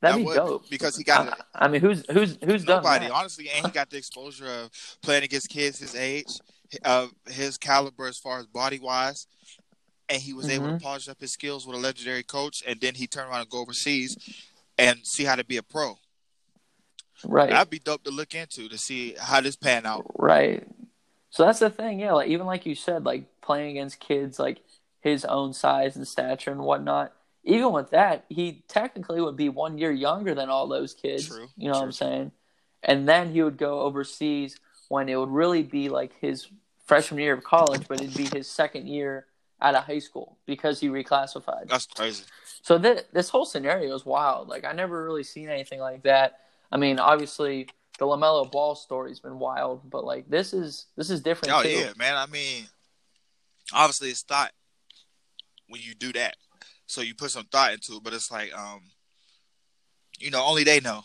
that'd that be would, dope. because he got I, I mean, who's who's who's done nobody that? honestly, and he got the exposure of playing against kids his age, of his caliber as far as body wise, and he was able Mhm. to polish up his skills with a legendary coach, and then he turned around and go overseas and see how to be a pro. Right. That'd be dope to look into to see how this pan out. Right. So that's the thing, yeah. Like even like you said, like playing against kids like his own size and stature and whatnot. Even with that, he technically would be one year younger than all those kids. True, You know what. I'm saying? And then he would go overseas when it would really be like his freshman year of college, but it'd be his second year out of high school because he reclassified. That's crazy. So th- this whole scenario is wild. Like I never really seen anything like that. I mean, obviously the LaMelo Ball story's been wild, but like this is this is different Oh too. yeah, man. I mean, obviously it's thought when you do that, so you put some thought into it. But it's like, um, you know, only they know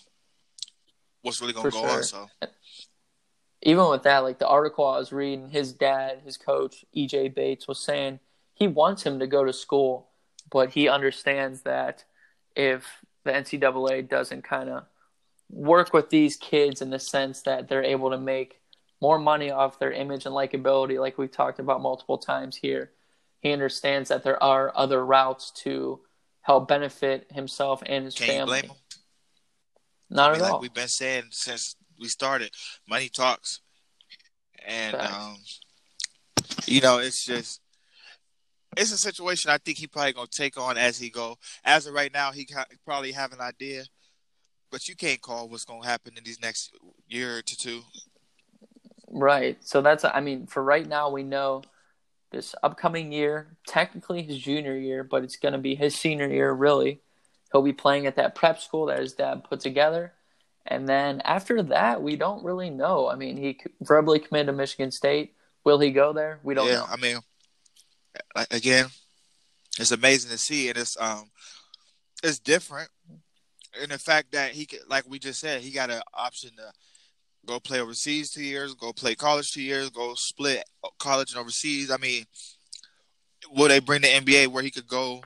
what's really gonna For go sure. on. So Even with that, like the article I was reading, his dad, his coach, EJ Bates, was saying he wants him to go to school, but he understands that if the NCAA doesn't kind of work with these kids in the sense that they're able to make more money off their image and likability, like we've talked about multiple times here, he understands that there are other routes to help benefit himself and his can you family. blame them? Not I at like all. we've been saying since we started, money talks, and um, you know, it's just. It's a situation I think he probably gonna take on as he go. As of right now, he probably have an idea, but you can't call what's gonna happen in these next year to two. Right. So that's, I mean, for right now, we know this upcoming year, technically his junior year, but it's going to be his senior year, really. He'll be playing at that prep school that his dad put together. And then after that, we don't really know. I mean, he verbally committed to Michigan State. Will he go there? We don't yeah, know. I mean, again, it's amazing to see, and it's um, it's different in the fact that he, could, like we just said, he got an option to go play overseas two years, go play college two years, go split college and overseas. I mean, will they bring the NBA where he could go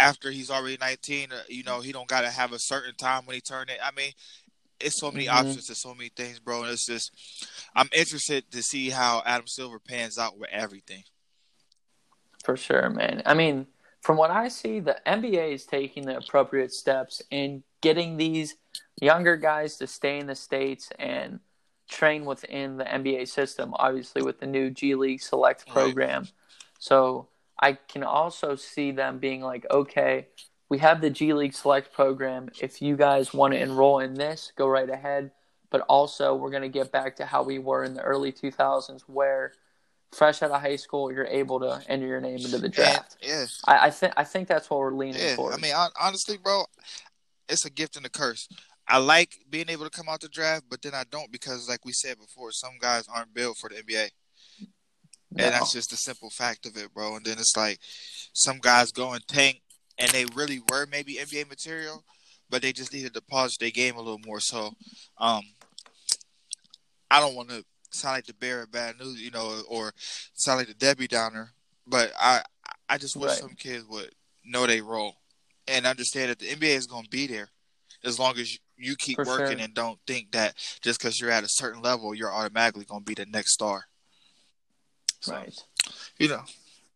after he's already nineteen? You know, he don't got to have a certain time when he turn it. I mean, it's so many Mhm. options. There's so many things, bro. And it's just, I'm interested to see how Adam Silver pans out with everything. For sure, man. I mean, from what I see, the NBA is taking the appropriate steps in getting these younger guys to stay in the States and train within the NBA system, obviously, with the new G League Select Right. program. So I can also see them being like, okay, we have the G League Select program. If you guys want to enroll in this, go right ahead. But also, we're going to get back to how we were in the early 2000s, where fresh out of high school, you're able to enter your name into the draft. And, yeah, I, I think I think that's what we're leaning yeah. for. I mean, hon- honestly, bro, it's a gift and a curse. I like being able to come out the draft, but then I don't because, like we said before, some guys aren't built for the NBA, No. and that's just the simple fact of it, bro. And then it's like some guys go and tank, and they really were maybe NBA material, but they just needed to polish their game a little more. So, um, I don't want to sound like the bearer of bad news, you know, or sound like the Debbie Downer, but I I just wish Right. some kids would know their role and understand that the NBA is going to be there as long as you, you keep For working sure. and don't think that just because you're at a certain level, you're automatically going to be the next star. So, right. You know,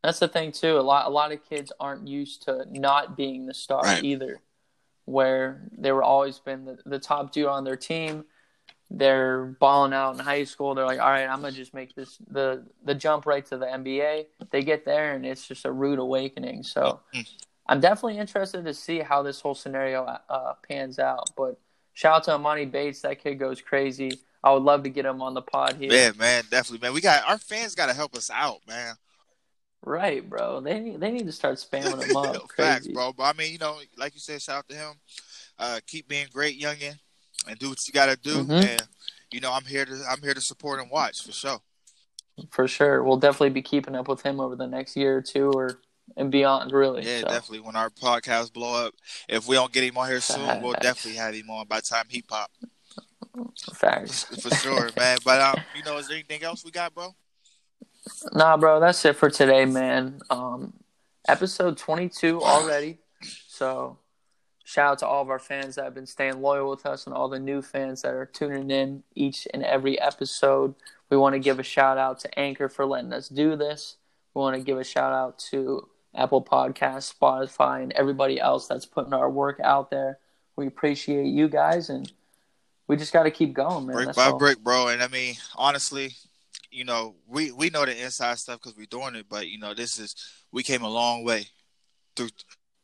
That's the thing too. A lot a lot of kids aren't used to not being the star Right. either. Where they were always been the, the top dude on their team. They're balling out in high school. They're like, all right, I'm gonna just make this the the jump right to the NBA. They get there and it's just a rude awakening. So Mm. I'm definitely interested to see how this whole scenario uh, pans out. But shout out to Emoni Bates. That kid goes crazy. I would love to get him on the pod here. yeah, man, definitely, man. We got our fans got to help us out, man. Right, bro. They need they need to start spamming him up. (laughs) Facts, bro. But I mean, you know, like you said, shout out to him. Uh, keep being great, youngin, and do what you got to do. Mhm. And you know, I'm here to I'm here to support and watch for sure. For sure. We'll definitely be keeping up with him over the next year or two or and beyond really. Yeah, So, definitely. When our podcast blow up, if we don't get him on here soon, we'll definitely have him on by the time he pop Facts. (laughs) for sure, man. But um, (laughs) you know, is there anything else we got, bro? Nah, bro, that's it for today, man. Um, episode 22 already. So, shout out to all of our fans that have been staying loyal with us and all the new fans that are tuning in each and every episode. We want to give a shout out to Anchor for letting us do this. We want to give a shout out to Apple Podcasts, Spotify, and everybody else that's putting our work out there. We appreciate you guys, and we just got to keep going, man. brick That's by all. brick, bro. And I mean, honestly, you know, we we know the inside stuff because we're doing it, but you know, this is we came a long way through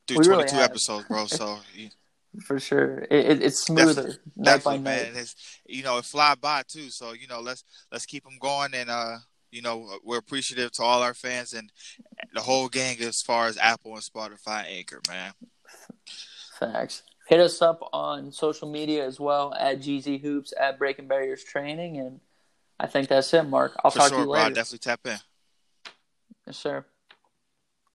through We 22 really episodes, bro. So you- (laughs) For sure. It, it, it's smoother night by definitely, night. man, it's you know, it fly by too. So you know, let's let's keep them going, and uh, you know, we're appreciative to all our fans and the whole gang as far as Apple and Spotify, Anchor, man. Facts. Hit us up on social media as well at GZ Hoops at Breaking Barriers Training, and I think that's it, Mark. I'll For talk sure, to you bro. I'll definitely tap in. Yes, sir.